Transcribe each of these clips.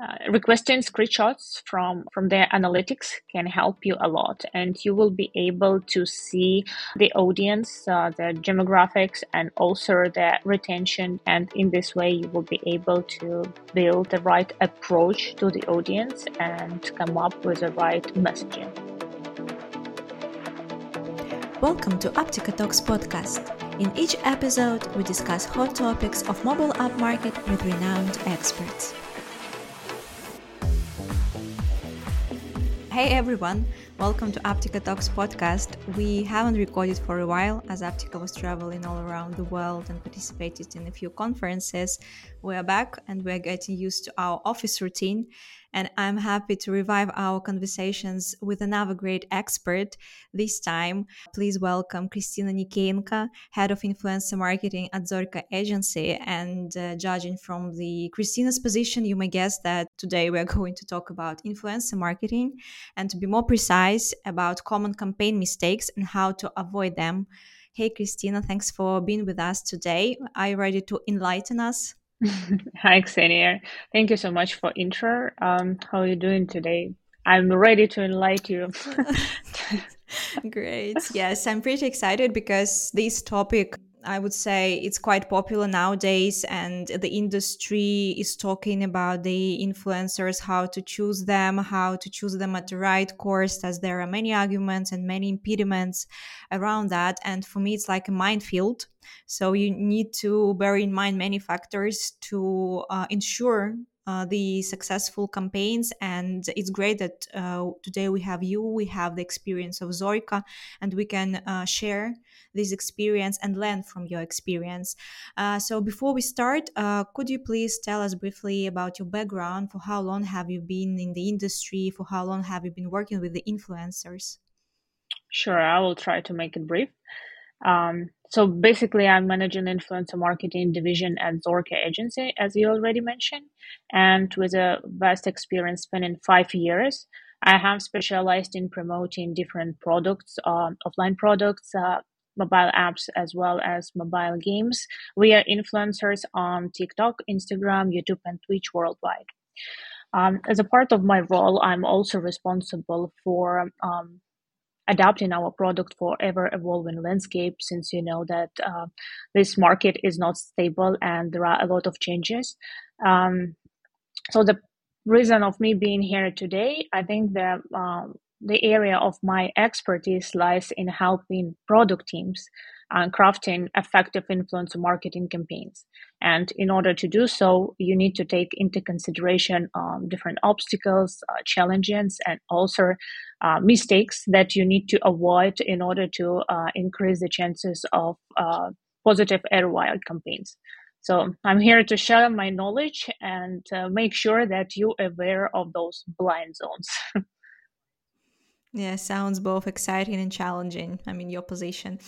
uh, requesting screenshots from from their analytics can help you a lot and you will be able to see the audience uh, the demographics and also the retention and in this way you will be able to build the right approach to the audience and come up with the right messaging. Welcome to Apptica Talks podcast. In each episode we discuss hot topics of mobile app market with renowned experts Hey everyone, welcome to Apptica Talks podcast. We haven't recorded for a while as Apptica was traveling all around the world and participated in a few conferences. We are back and we are getting used to our office routine and I'm happy to revive our conversations with another great expert. This time, please welcome Kristina Nikeenko, Head of Influencer Marketing at Zorka Agency. And uh, judging from the Kristina's position, you may guess that today we're going to talk about influencer marketing and to be more precise about common campaign mistakes and how to avoid them. Hey, Kristina, thanks for being with us today. Are you ready to enlighten us? Hi, Xenia. Thank you so much for intro. Um, how are you doing today? I'm ready to enlighten you. Great. Yes, I'm pretty excited because this topic I would say it's quite popular nowadays, and the industry is talking about the influencers, how to choose them, how to choose them at the right course, as there are many arguments and many impediments around that. And for me, it's like a minefield. So you need to bear in mind many factors to uh, ensure uh, the successful campaigns. And it's great that uh, today we have you, we have the experience of Zorka, and we can uh, share this experience and learn from your experience. Uh, so before we start, uh, could you please tell us briefly about your background? For how long have you been in the industry? For how long have you been working with the influencers? Sure, I will try to make it brief. Um, so basically, I'm managing influencer marketing division at Zorka Agency, as you already mentioned, and with a vast experience spanning five years. I have specialized in promoting different products, uh, offline products, uh, mobile apps as well as mobile games. We are influencers on TikTok, Instagram, YouTube, and Twitch worldwide. Um, as a part of my role, I'm also responsible for um, adapting our product for ever evolving landscape since you know that uh, this market is not stable and there are a lot of changes. Um, so the reason of me being here today, I think that um, the area of my expertise lies in helping product teams and crafting effective influencer marketing campaigns. And in order to do so, you need to take into consideration um, different obstacles, uh, challenges, and also uh, mistakes that you need to avoid in order to uh, increase the chances of uh, positive ROI campaigns. So I'm here to share my knowledge and uh, make sure that you're aware of those blind zones. Yeah, sounds both exciting and challenging. I mean, your position.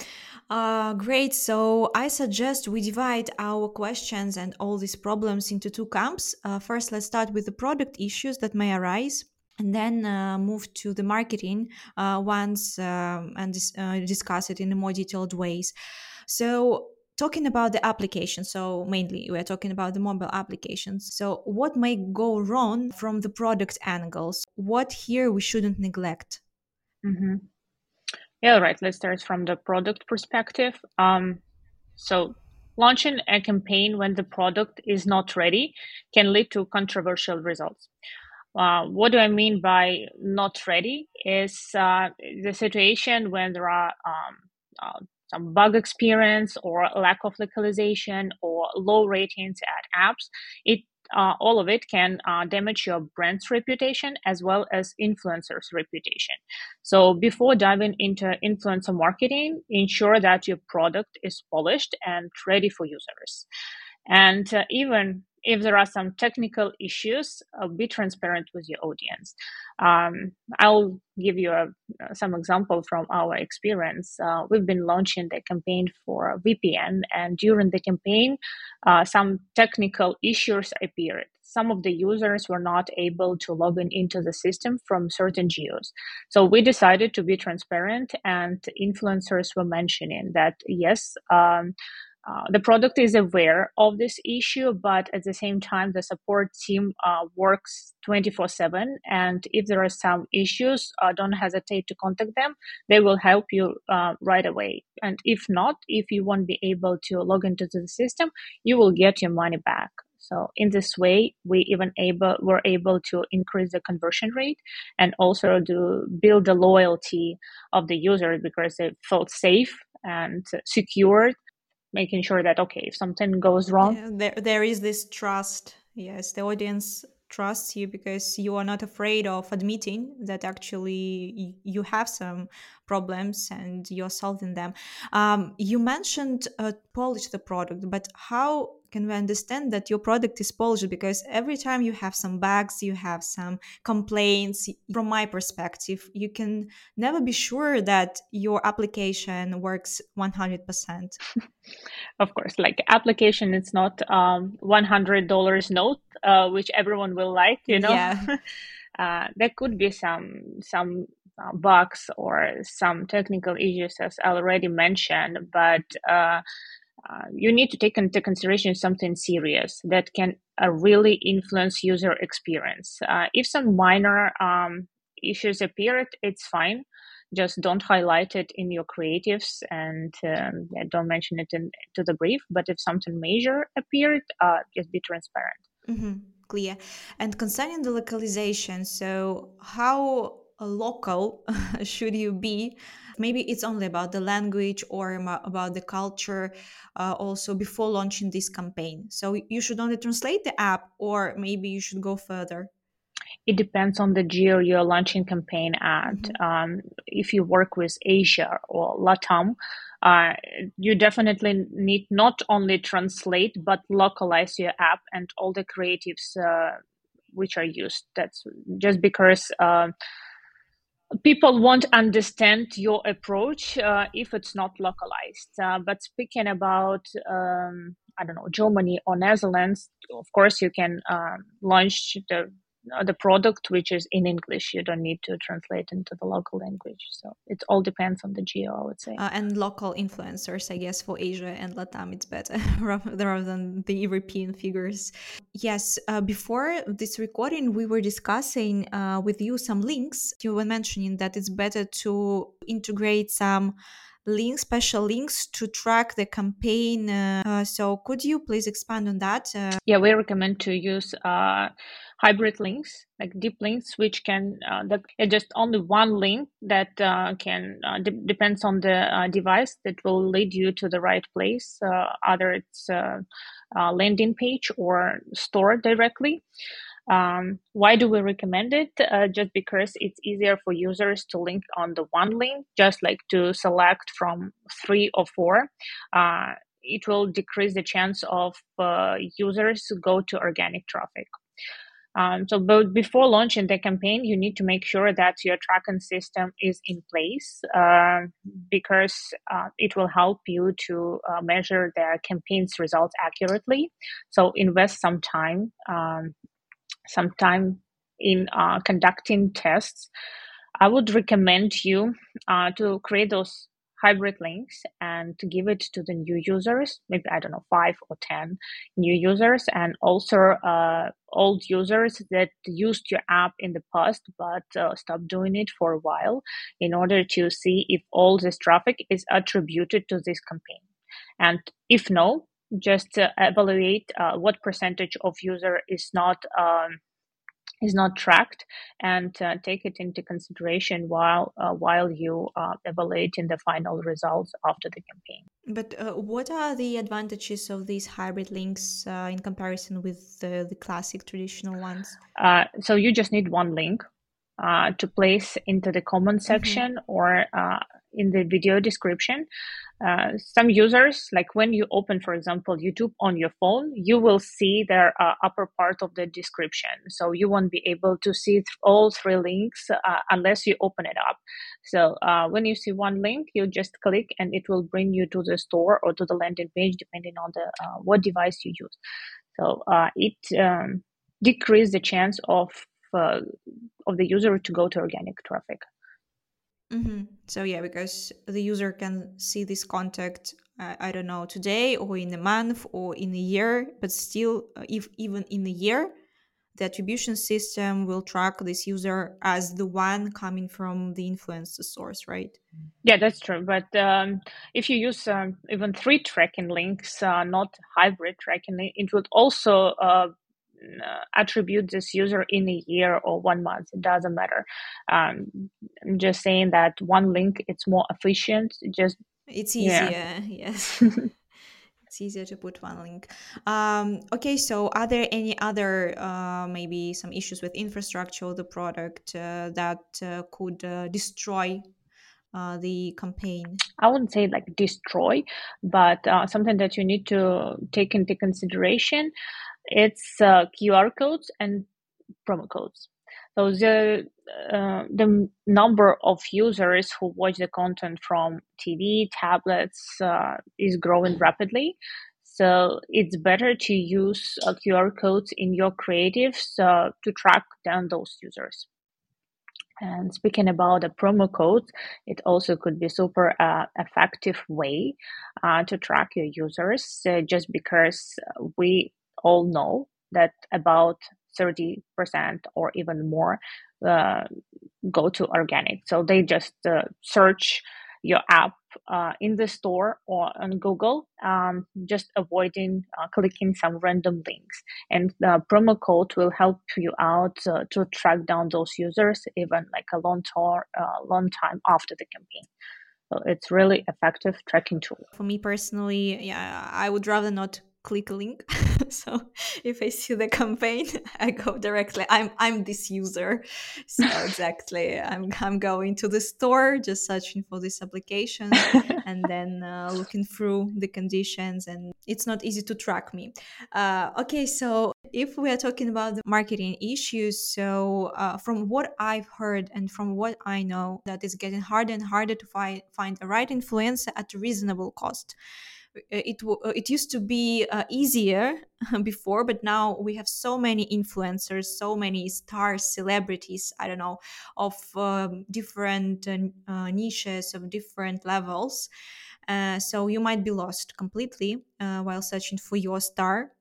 Uh, great. So I suggest we divide our questions and all these problems into two camps. Uh, first, let's start with the product issues that may arise. And then uh, move to the marketing uh, once um, and dis- uh, discuss it in more detailed ways. So, talking about the application so mainly we're talking about the mobile applications so what may go wrong from the product angles what here we shouldn't neglect Mm-hmm. Yeah, right. Let's start from the product perspective. Um, so, launching a campaign when the product is not ready can lead to controversial results. Uh, what do I mean by not ready? Is uh, the situation when there are um, uh, some bug experience or lack of localization or low ratings at apps. It uh, all of it can uh, damage your brand's reputation as well as influencers' reputation. So before diving into influencer marketing, ensure that your product is polished and ready for users. And uh, even if there are some technical issues, uh, be transparent with your audience. Um, I'll give you a, uh, some example from our experience. Uh, we've been launching the campaign for VPN, and during the campaign, uh, some technical issues appeared. Some of the users were not able to log in into the system from certain geos. So we decided to be transparent, and influencers were mentioning that yes. Um, uh, the product is aware of this issue, but at the same time, the support team uh, works 24 7. And if there are some issues, uh, don't hesitate to contact them. They will help you uh, right away. And if not, if you won't be able to log into the system, you will get your money back. So in this way, we even able were able to increase the conversion rate and also to build the loyalty of the user because they felt safe and secured making sure that okay if something goes wrong yeah, there, there is this trust. Yes the audience trusts you because you are not afraid of admitting that actually you have some problems and you're solving them. Um, you mentioned uh, polish the product but how can we understand that your product is polished because every time you have some bugs you have some complaints from my perspective you can never be sure that your application works 100% of course like application it's not um, $100 note uh, which everyone will like you know? Yeah. uh, there could be some some uh, bugs or some technical issues as I already mentioned but uh, uh, you need to take into consideration something serious that can uh, really influence user experience. Uh, if some minor um, issues appear, it's fine. Just don't highlight it in your creatives and um, yeah, don't mention it in, to the brief. But if something major appeared, uh, just be transparent. Mm-hmm. Clear. And concerning the localization, so how local should you be maybe it's only about the language or about the culture uh, also before launching this campaign. So you should only translate the app or maybe you should go further. It depends on the geo you're launching campaign at. Mm-hmm. um, if you work with asia or latam uh, you definitely need not only translate but localize your app and all the creatives uh, which are used. That's just because uh, people won't understand your approach uh, if it's not localized. Uh, but speaking about, um, I don't know, Germany or Netherlands, of course, you can uh, launch the the product which is in English. You don't need to translate into the local language. So it all depends on the geo, I would say. Uh, and local influencers, I guess, for Asia and Latam, it's better rather than the European figures. Yes, uh, before this recording, we were discussing uh, with you some links. You were mentioning that it's better to integrate some links, special links to track the campaign. Uh, so could you please expand on that? Uh, yeah, we recommend to use uh, hybrid links, like deep links, which can uh, that just only one link that uh, can uh, de- depends on the uh, device that will lead you to the right place. Uh, either it's a, a landing page or store directly. Um, why do we recommend it? Uh, just because it's easier for users to link on the one link, just like to select from three or four. Uh, it will decrease the chance of uh, users to go to organic traffic. Um, so, but before launching the campaign, you need to make sure that your tracking system is in place uh, because uh, it will help you to uh, measure the campaign's results accurately. So, invest some time, um, some time in uh, conducting tests. I would recommend you uh, to create those hybrid links and to give it to the new users, maybe I don't know, five or 10 new users, and also uh, old users that used your app in the past but uh, stopped doing it for a while in order to see if all this traffic is attributed to this campaign. And if no, just uh, evaluate uh, what percentage of user is not um, is not tracked and uh, take it into consideration while uh, while you uh, evaluating the final results after the campaign. But uh, what are the advantages of these hybrid links uh, in comparison with the, the classic traditional ones? Uh, so you just need one link to place into the comment mm-hmm. section mm-hmm. or in the video description. Uh, some users, like when you open, for example, YouTube on your phone, you will see their uh, upper part of the description. So you won't be able to see th- all three links uh, unless you open it up. So uh, when you see one link, you just click and it will bring you to the store or to the landing page, depending on the uh, what device you use. So it um, decreases the chance of of the user to go to organic traffic. Mm-hmm. So yeah, because the user can see this contact I, I don't know today or in a month or in a year but still uh, if even in a year the attribution system will track this user as the one coming from the influencer source right yeah that's true but um, if you use um, even three tracking links uh, not hybrid tracking it would also uh, uh, attribute this user in a year or one month. It doesn't matter. Um, i'm just saying that one link it's more efficient. Just it's easier. Yeah. yes. It's easier to put one link. Um, okay so are there any other uh, maybe some issues with infrastructure of the product uh, that uh, could uh, destroy uh, the campaign? I wouldn't say like destroy, but uh, something that you need to take into consideration it's uh, QR codes and promo codes. So the uh, the number of users who watch the content from TV, tablets uh, is growing rapidly. So it's better to use uh, QR codes in your creatives uh, to track down those users. And speaking about the promo codes, it also could be super uh, effective way uh, to track your users. Uh, just because we all know that about 30% or even more uh, go to organic. So they just uh, search your app uh, in the store or on Google, um, just avoiding uh, clicking some random links. And the promo code will help you out uh, to track down those users even like a long, uh, long time after the campaign. So it's really effective tracking tool. For me personally, yeah, I would rather not click a link so if i see the campaign i go directly i'm i'm this user. So exactly i'm i'm going to the store just searching for this application and then uh, looking through the conditions and it's not easy to track me. Uh, okay so if we are talking about the marketing issues so uh, from what i've heard and from what i know that it's getting harder and harder to find find a right influencer at a reasonable cost it uh, it used to be uh, easier before but now we have so many influencers so many stars celebrities i don't know of um, different uh, niches of different levels. Uh, so you might be lost completely uh, while searching for your star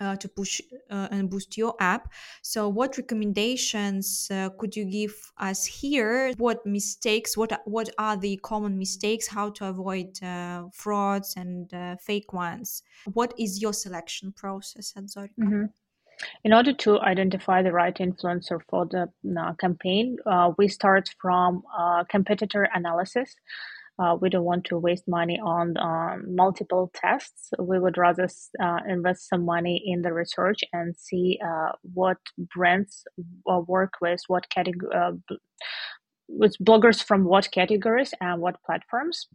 uh, to push uh, and boost your app. So, what recommendations uh, could you give us here? What mistakes? What what are the common mistakes? How to avoid uh, frauds and uh, fake ones? What is your selection process at Zorka? Mm-hmm. In order to identify the right influencer for the uh, campaign, we start from competitor analysis. Uh, we don't want to waste money on um, multiple tests. We would rather uh, invest some money in the research and see uh, what brands uh, work with what category, uh, with bloggers from what categories and what platforms.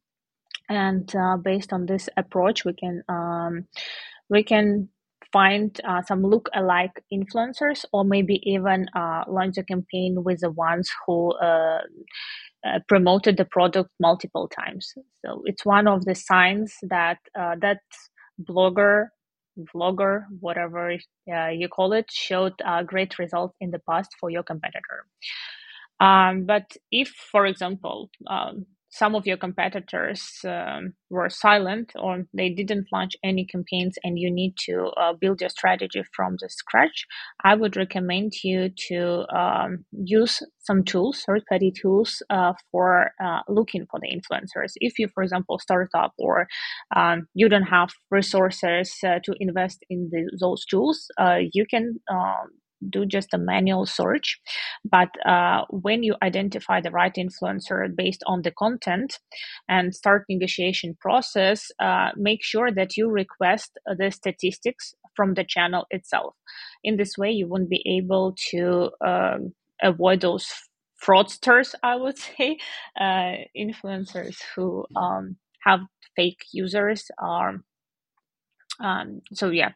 And uh, based on this approach, we can um, we can find uh, some look-alike influencers or maybe even uh, launch a campaign with the ones who uh, uh, promoted the product multiple times. So it's one of the signs that uh, that blogger, vlogger, whatever uh, you call it, showed uh, great results in the past for your competitor. Um, but if, for example, um, some of your competitors um, were silent or they didn't launch any campaigns and you need to uh, build your strategy from the scratch, I would recommend you to um, use some tools, third party tools, uh, for uh, looking for the influencers. If you, for example, start up or um, you don't have resources uh, to invest in the, those tools, uh, you can um, do just a manual search. But uh, when you identify the right influencer based on the content and start negotiation process, uh, make sure that you request the statistics from the channel itself. In this way, you won't be able to um, avoid those fraudsters, I would say, uh, influencers who um, have fake users. Are, um, so yeah,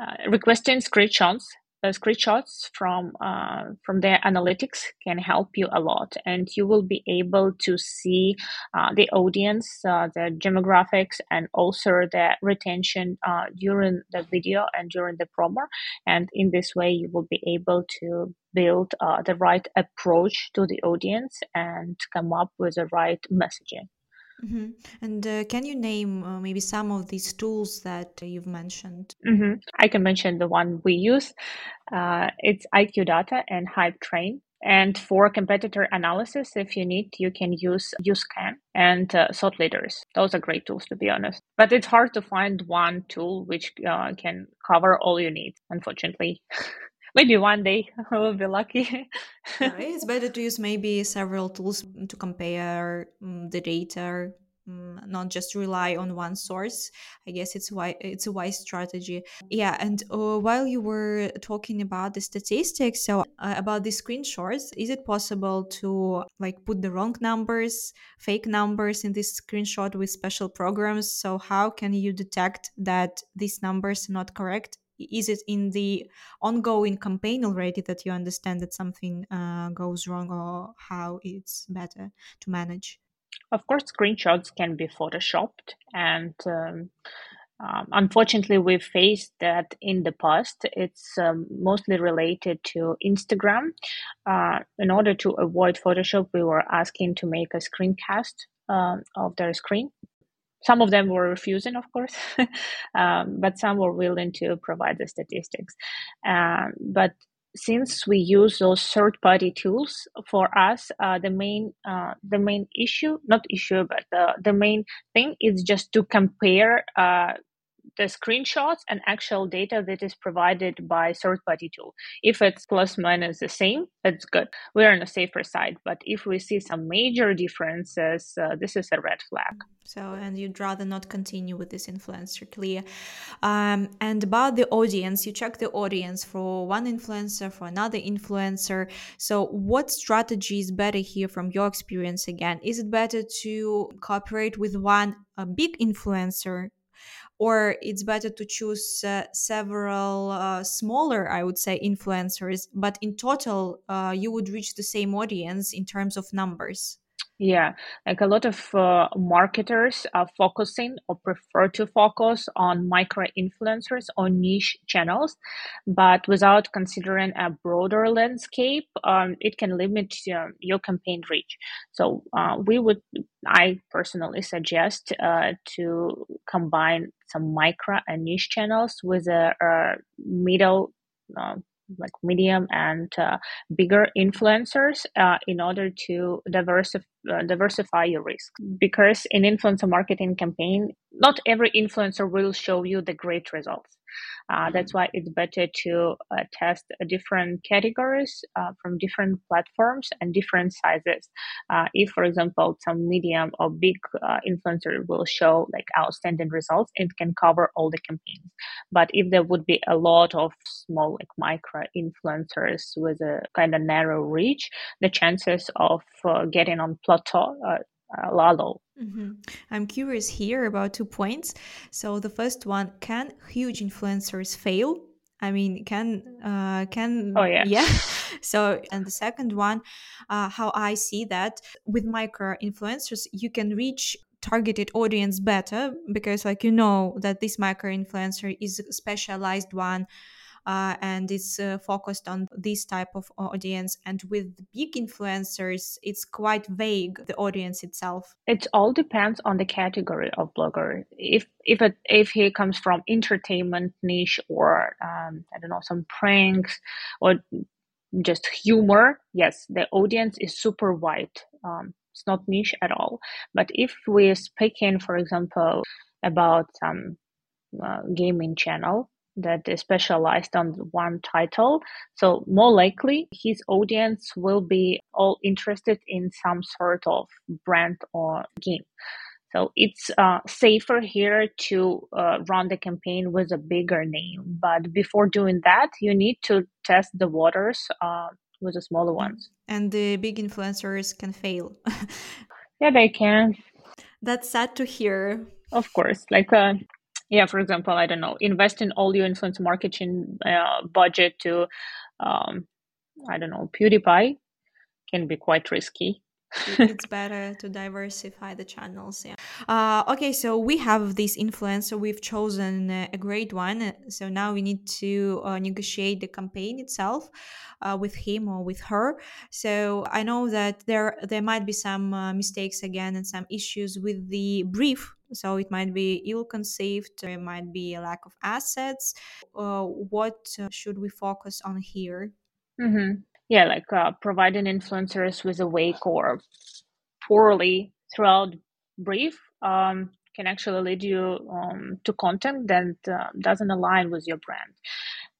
uh, requesting screenshots screenshots from uh, from their analytics can help you a lot and you will be able to see uh, the audience uh, the demographics and also the retention uh, during the video and during the promo. And in this way you will be able to build uh, the right approach to the audience and come up with the right messaging Mm-hmm. And uh, can you name uh, maybe some of these tools that uh, you've mentioned? Mm-hmm. I can mention the one we use. Uh, it's IQ Data and Hype Train. And for competitor analysis, if you need, you can use UScan and uh, Thought Leaders. Those are great tools, to be honest. But it's hard to find one tool which uh, can cover all you need, unfortunately. maybe one day I will be lucky. it's better to use maybe several tools to compare um, the data um, not just rely on one source. I guess it's why it's a wise strategy. Yeah and uh, while you were talking about the statistics so uh, about the screenshots is it possible to like put the wrong numbers fake numbers in this screenshot with special programs? So how can you detect that these numbers are not correct is it in the ongoing campaign already that you understand that something uh, goes wrong or how it's better to manage? Of course screenshots can be photoshopped and um, um, unfortunately we've faced that in the past. It's um, mostly related to instagram. Uh, in order to avoid photoshop we were asking to make a screencast uh, of their screen some of them were refusing, of course, um, but some were willing to provide the statistics. Um, but since we use those third-party tools for us, uh, the main uh, the main issue, not issue, but the, the main thing is just to compare uh, the screenshots and actual data that is provided by third party tool. If it's plus minus the same, that's good. We're on a safer side. But if we see some major differences, uh, this is a red flag. So, and you'd rather not continue with this influencer, clear. Um, and about the audience, you check the audience for one influencer, for another influencer. So, what strategy is better here from your experience again? Is it better to cooperate with one a big influencer or it's better to choose uh, several uh, smaller i would say influencers but in total uh, you would reach the same audience in terms of numbers yeah, like a lot of uh, marketers are focusing or prefer to focus on micro influencers or niche channels, but without considering a broader landscape, um, it can limit uh, your campaign reach. So uh, we would, I personally suggest uh, to combine some micro and niche channels with a, a middle uh, like medium and uh, bigger influencers uh, in order to diversify uh, diversify your risk. Because in influencer marketing campaign not every influencer will show you the great results uh, that's why it's better to uh, test different categories uh, from different platforms and different sizes. Uh, if, for example, some medium or big uh, influencer will show like outstanding results, it can cover all the campaigns. But if there would be a lot of small, like micro influencers with a kind of narrow reach, the chances of uh, getting on plateau uh, Lalo. Mm-hmm. I'm curious here about two points. So the first one: Can huge influencers fail? I mean, can uh, can oh yeah yeah. so and the second one, uh, how I see that with micro influencers, you can reach targeted audience better because like you know that this micro influencer is a specialized one uh, and it's uh, focused on this type of audience. And with big influencers, it's quite vague the audience itself. It all depends on the category of blogger. If if it if he comes from entertainment niche or um, I don't know some pranks or just humor, yes, the audience is super wide. Um, it's not niche at all. But if we're speaking for example, about some uh, gaming channel, that is specialized on one title. So more likely his audience will be all interested in some sort of brand or game. So it's uh, safer here to uh, run the campaign with a bigger name. But before doing that, you need to test the waters uh, with the smaller ones. And the big influencers can fail. yeah, they can. That's sad to hear. Of course. Like uh, yeah for example i don't know invest in all your influence marketing uh, budget to um, i don't know pewdiepie can be quite risky it's better to diversify the channels yeah Uh, okay, so we have this influencer. We've chosen uh, a great one. So now we need to uh, negotiate the campaign itself uh, with him or with her. So I know that there there might be some uh, mistakes again and some issues with the brief. So it might be ill conceived. it might be a lack of assets. Uh, what uh, should we focus on here? Mm-hmm. Yeah, like uh, providing influencers with a wake or poorly throughout brief um, can actually lead you um, to content that uh, doesn't align with your brand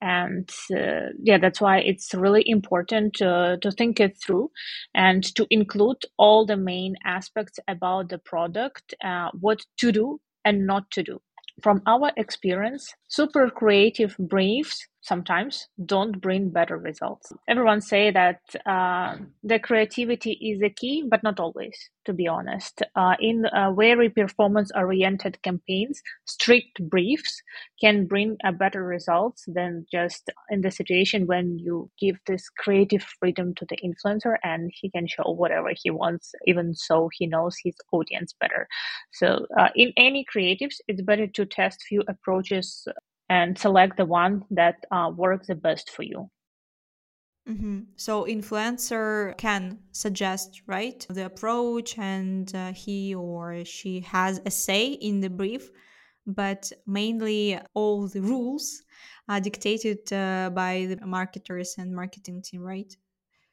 and uh, yeah that's why it's really important to, to think it through and to include all the main aspects about the product uh, what to do and not to do. From our experience super creative briefs sometimes don't bring better results. Everyone say that uh, the creativity is a key, but not always, to be honest. Uh, in uh, very performance-oriented campaigns, strict briefs can bring a better results than just in the situation when you give this creative freedom to the influencer and he can show whatever he wants, even so he knows his audience better. So uh, in any creatives, it's better to test few approaches and select the one that uh, works the best for you. Mm-hmm. So influencer can suggest right the approach, and uh, he or she has a say in the brief, but mainly all the rules are dictated uh, by the marketers and marketing team, right?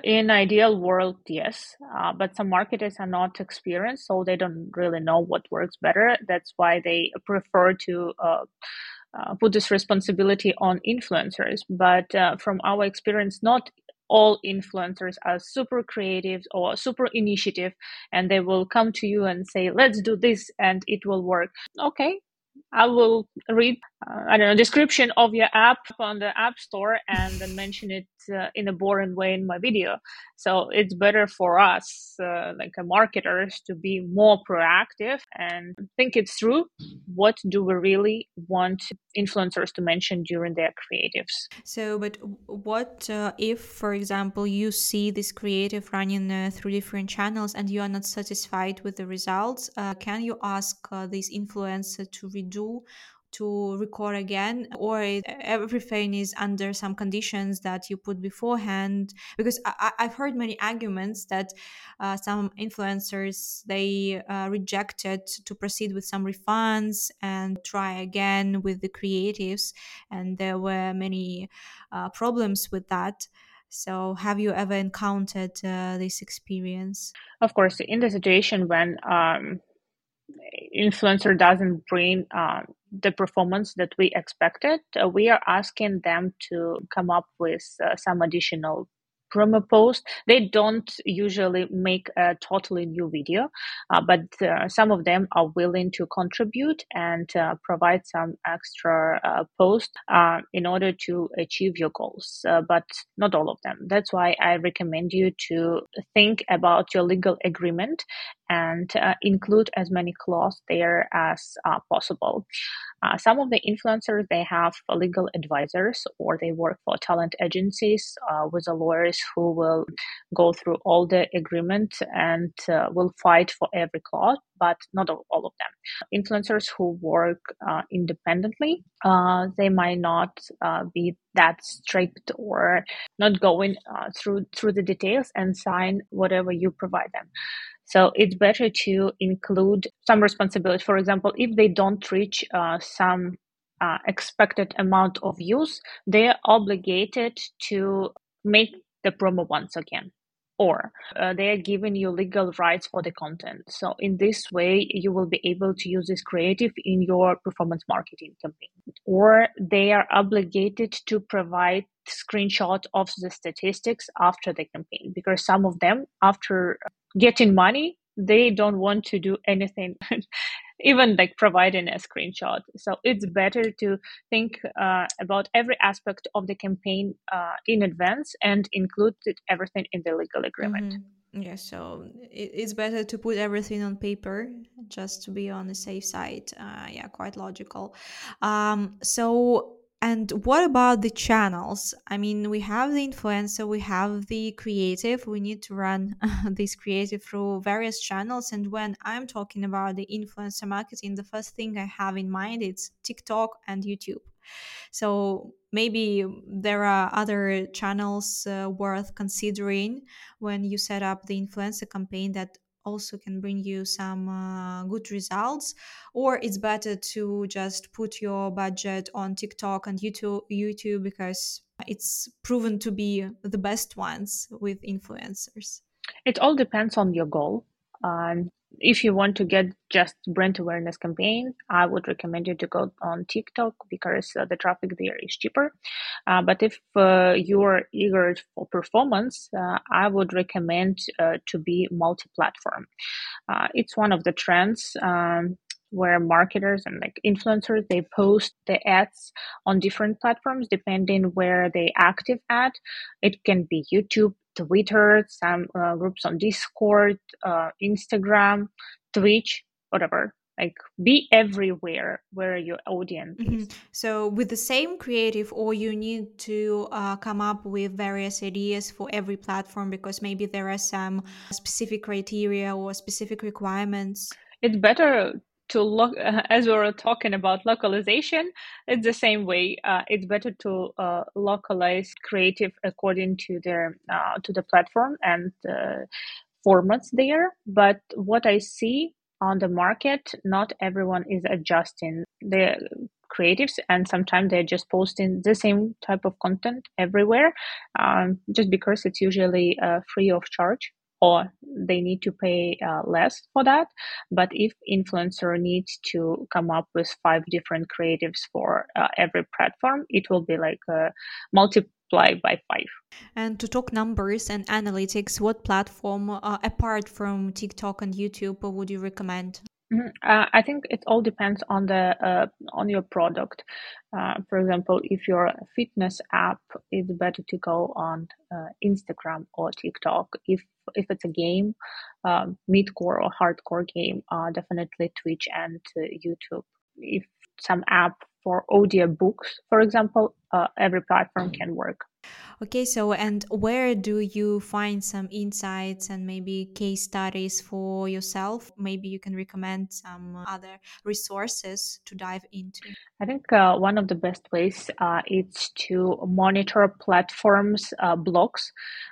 In ideal world, yes, uh, but some marketers are not experienced, so they don't really know what works better. That's why they prefer to uh, put this responsibility on influencers. But uh, from our experience, not all influencers are super creative or super initiative and they will come to you and say let's do this and it will work okay I will read, I don't know, description of your app on the app store and then mention it uh, in a boring way in my video. So it's better for us, uh, like marketers, to be more proactive and think it through. What do we really want influencers to mention during their creatives? So, but what uh, if, for example, you see this creative running uh, through different channels and you are not satisfied with the results? Uh, can you ask this influencer to redo to record again or everything is under some conditions that you put beforehand because I, have heard many arguments that uh, some influencers they uh, rejected to proceed with some refunds and try again with the creatives and there were many uh, problems with that so, have you ever encountered uh, this experience? Of course, in the situation when um, influencer doesn't bring uh, the performance that we expected, uh, we are asking them to come up with uh, some additional promo post. They don't usually make a totally new video, uh, but uh, some of them are willing to contribute and uh, provide some extra post in order to achieve your goals, but not all of them. That's why I recommend you to think about your legal agreement and include as many clauses there as possible. Uh, some of the influencers they have legal advisors or they work for talent agencies uh, with the lawyers who will go through all the agreement and uh, will fight for every clause but not all of them influencers who work uh, independently uh, they might not uh, be that strict or not going through through the details and sign whatever you provide them so it's better to include some responsibility. For example, if they don't reach uh, some uh, expected amount of views, they are obligated to make the promo once again. Or uh, they are giving you legal rights for the content. So, in this way, you will be able to use this creative in your performance marketing campaign. Or they are obligated to provide screenshot of the statistics after the campaign because some of them after getting money they don't want to do anything even like providing a screenshot. So it's better to think uh, about every aspect of the campaign uh, in advance and include everything in the legal agreement. Mm-hmm. yeah so it's better to put everything on paper just to be on the safe side. Uh, yeah quite logical. Um, so And what about the channels? I mean, we have the influencer, we have the creative. We need to run this creative through various channels. And when I'm talking about the influencer marketing, the first thing I have in mind is TikTok and YouTube. So maybe there are other channels uh, worth considering when you set up the influencer campaign that also can bring you some uh, good results or it's better to just put your budget on tiktok and youtube youtube because it's proven to be the best ones with influencers. It all depends on your goal. Um, if you want to get just brand awareness campaign, I would recommend you to go on TikTok because uh, the traffic there is cheaper. Uh, but if uh, you're eager for performance, uh, I would recommend uh, to be multi-platform. Uh, it's one of the trends. Um, where marketers and like influencers they post the ads on different platforms depending where they active at it can be youtube Twitter, some uh, groups on Discord, uh, Instagram, Twitch, whatever. Like be everywhere where your audience mm-hmm. is. So with the same creative, or you need to uh, come up with various ideas for every platform because maybe there are some specific criteria or specific requirements. It's better to look as we were talking about localization it's the same way uh, it's better to uh, localize creative according to their uh, to the platform and the formats there. But what i see on the market not everyone is adjusting the creatives and sometimes they're just posting the same type of content everywhere um, just because it's usually uh, free of charge or they need to pay uh, less for that. But if influencer needs to come up with five different creatives for uh, every platform, it will be like uh, multiply by five. And to talk numbers and analytics, what platform uh, apart from TikTok and YouTube would you recommend? Mm-hmm. Uh, I think it all depends on the uh, on your product. Uh, for example, if you're fitness app, it's better to go on uh, Instagram or TikTok. If if it's a game, um, mid-core or hardcore game, uh, definitely Twitch and uh, YouTube. If some app for audio books, for example, every platform can work. Okay, so and where do you find some insights and maybe case studies for yourself? Maybe you can recommend some other resources to dive into. I think uh, one of the best ways uh, is to monitor platforms' uh, blogs.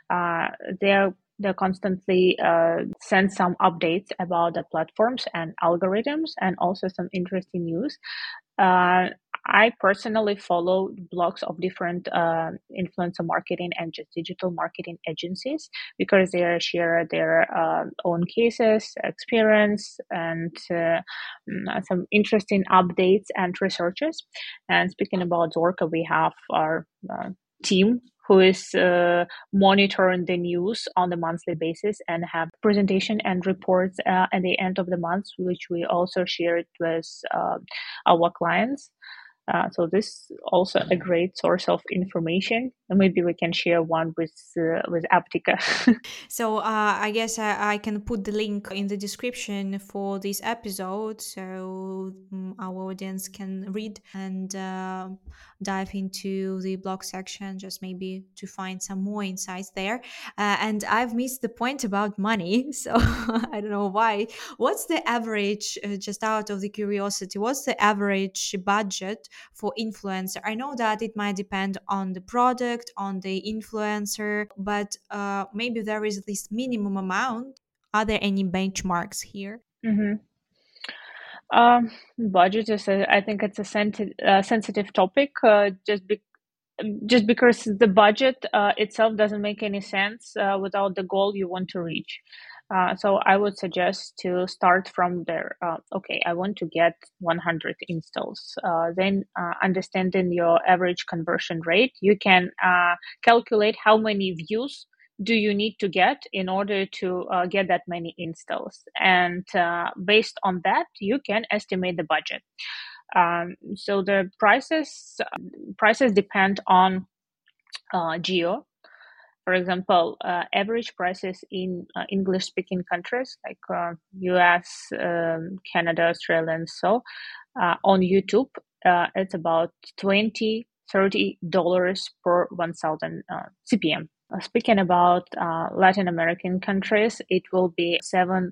Uh, they're they constantly uh, send some updates about the platforms and algorithms and also some interesting news. Uh, I personally follow blogs of different uh, influencer marketing and just digital marketing agencies because they share their uh, own cases, experience, and uh, mm, some interesting updates and researches. And speaking about Zorka, we have our uh, team who is uh, monitoring the news on the monthly basis and have presentation and reports uh, at the end of the month, which we also share with uh, our clients. Uh, so this is also a great source of information, and maybe we can share one with uh, with Apptica. so uh, I guess I, I, can put the link in the description for this episode, so um, our audience can read and uh, dive into the blog section, just maybe to find some more insights there. Uh, and I've missed the point about money, so I don't know why. What's the average? Uh, just out of the curiosity, what's the average budget? For influencer. I know that it might depend on the product on the influencer but uh, maybe there is this minimum amount. Are there any benchmarks here? Mm-hmm. um, budget is a, I think it's a senti- uh, sensitive topic uh, just just because the budget uh, itself doesn't make any sense uh, without the goal you want to reach uh, so I would suggest to start from there. Uh, okay, I want to get 100 installs. Uh, then, uh, understanding your average conversion rate, you can uh, calculate how many views do you need to get in order to get that many installs. And based on that, you can estimate the budget. Um, so the prices prices depend on geo for example, uh, average prices in uh, English speaking countries like uh, US, um, Canada, Australia, and so uh, on YouTube, uh, it's about 20 $30 per 1000 uh, CPM. Speaking about Latin American countries, it will be $715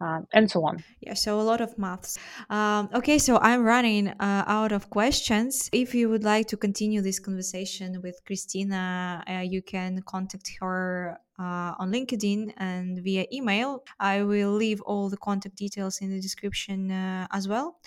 uh, and so on. Yeah, so a lot of maths. Um, okay, so I'm running uh, out of questions. If you would like to continue this conversation with Kristina, uh, you can contact her uh, on LinkedIn and via email. I will leave all the contact details in the description uh, as well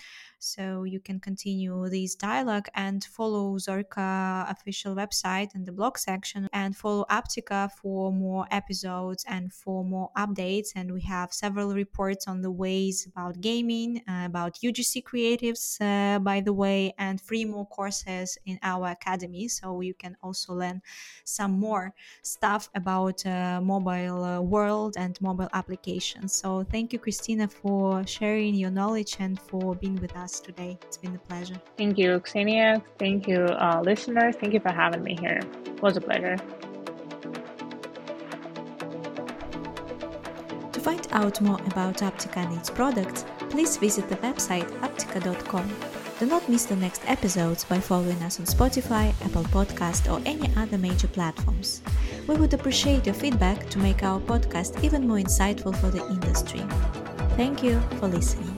so you can continue this dialogue and follow Zorka official website and the blog section and follow Apptica for more episodes and for more updates. And we have several reports on the ways about gaming, uh, about UGC creatives, uh, by the way, and three more courses in our academy. So you can also learn some more stuff about uh, mobile uh, world and mobile applications. So thank you, Kristina, for sharing your knowledge and for being with us today. It's been a pleasure. Thank you, Xenia. Thank you, uh, listeners. Thank you for having me here. It was a pleasure. To find out more about Apptica and its products, please visit the website apptica.com. Do not miss the next episodes by following us on Spotify, Apple Podcast, or any other major platforms. We would appreciate your feedback to make our podcast even more insightful for the industry. Thank you for listening.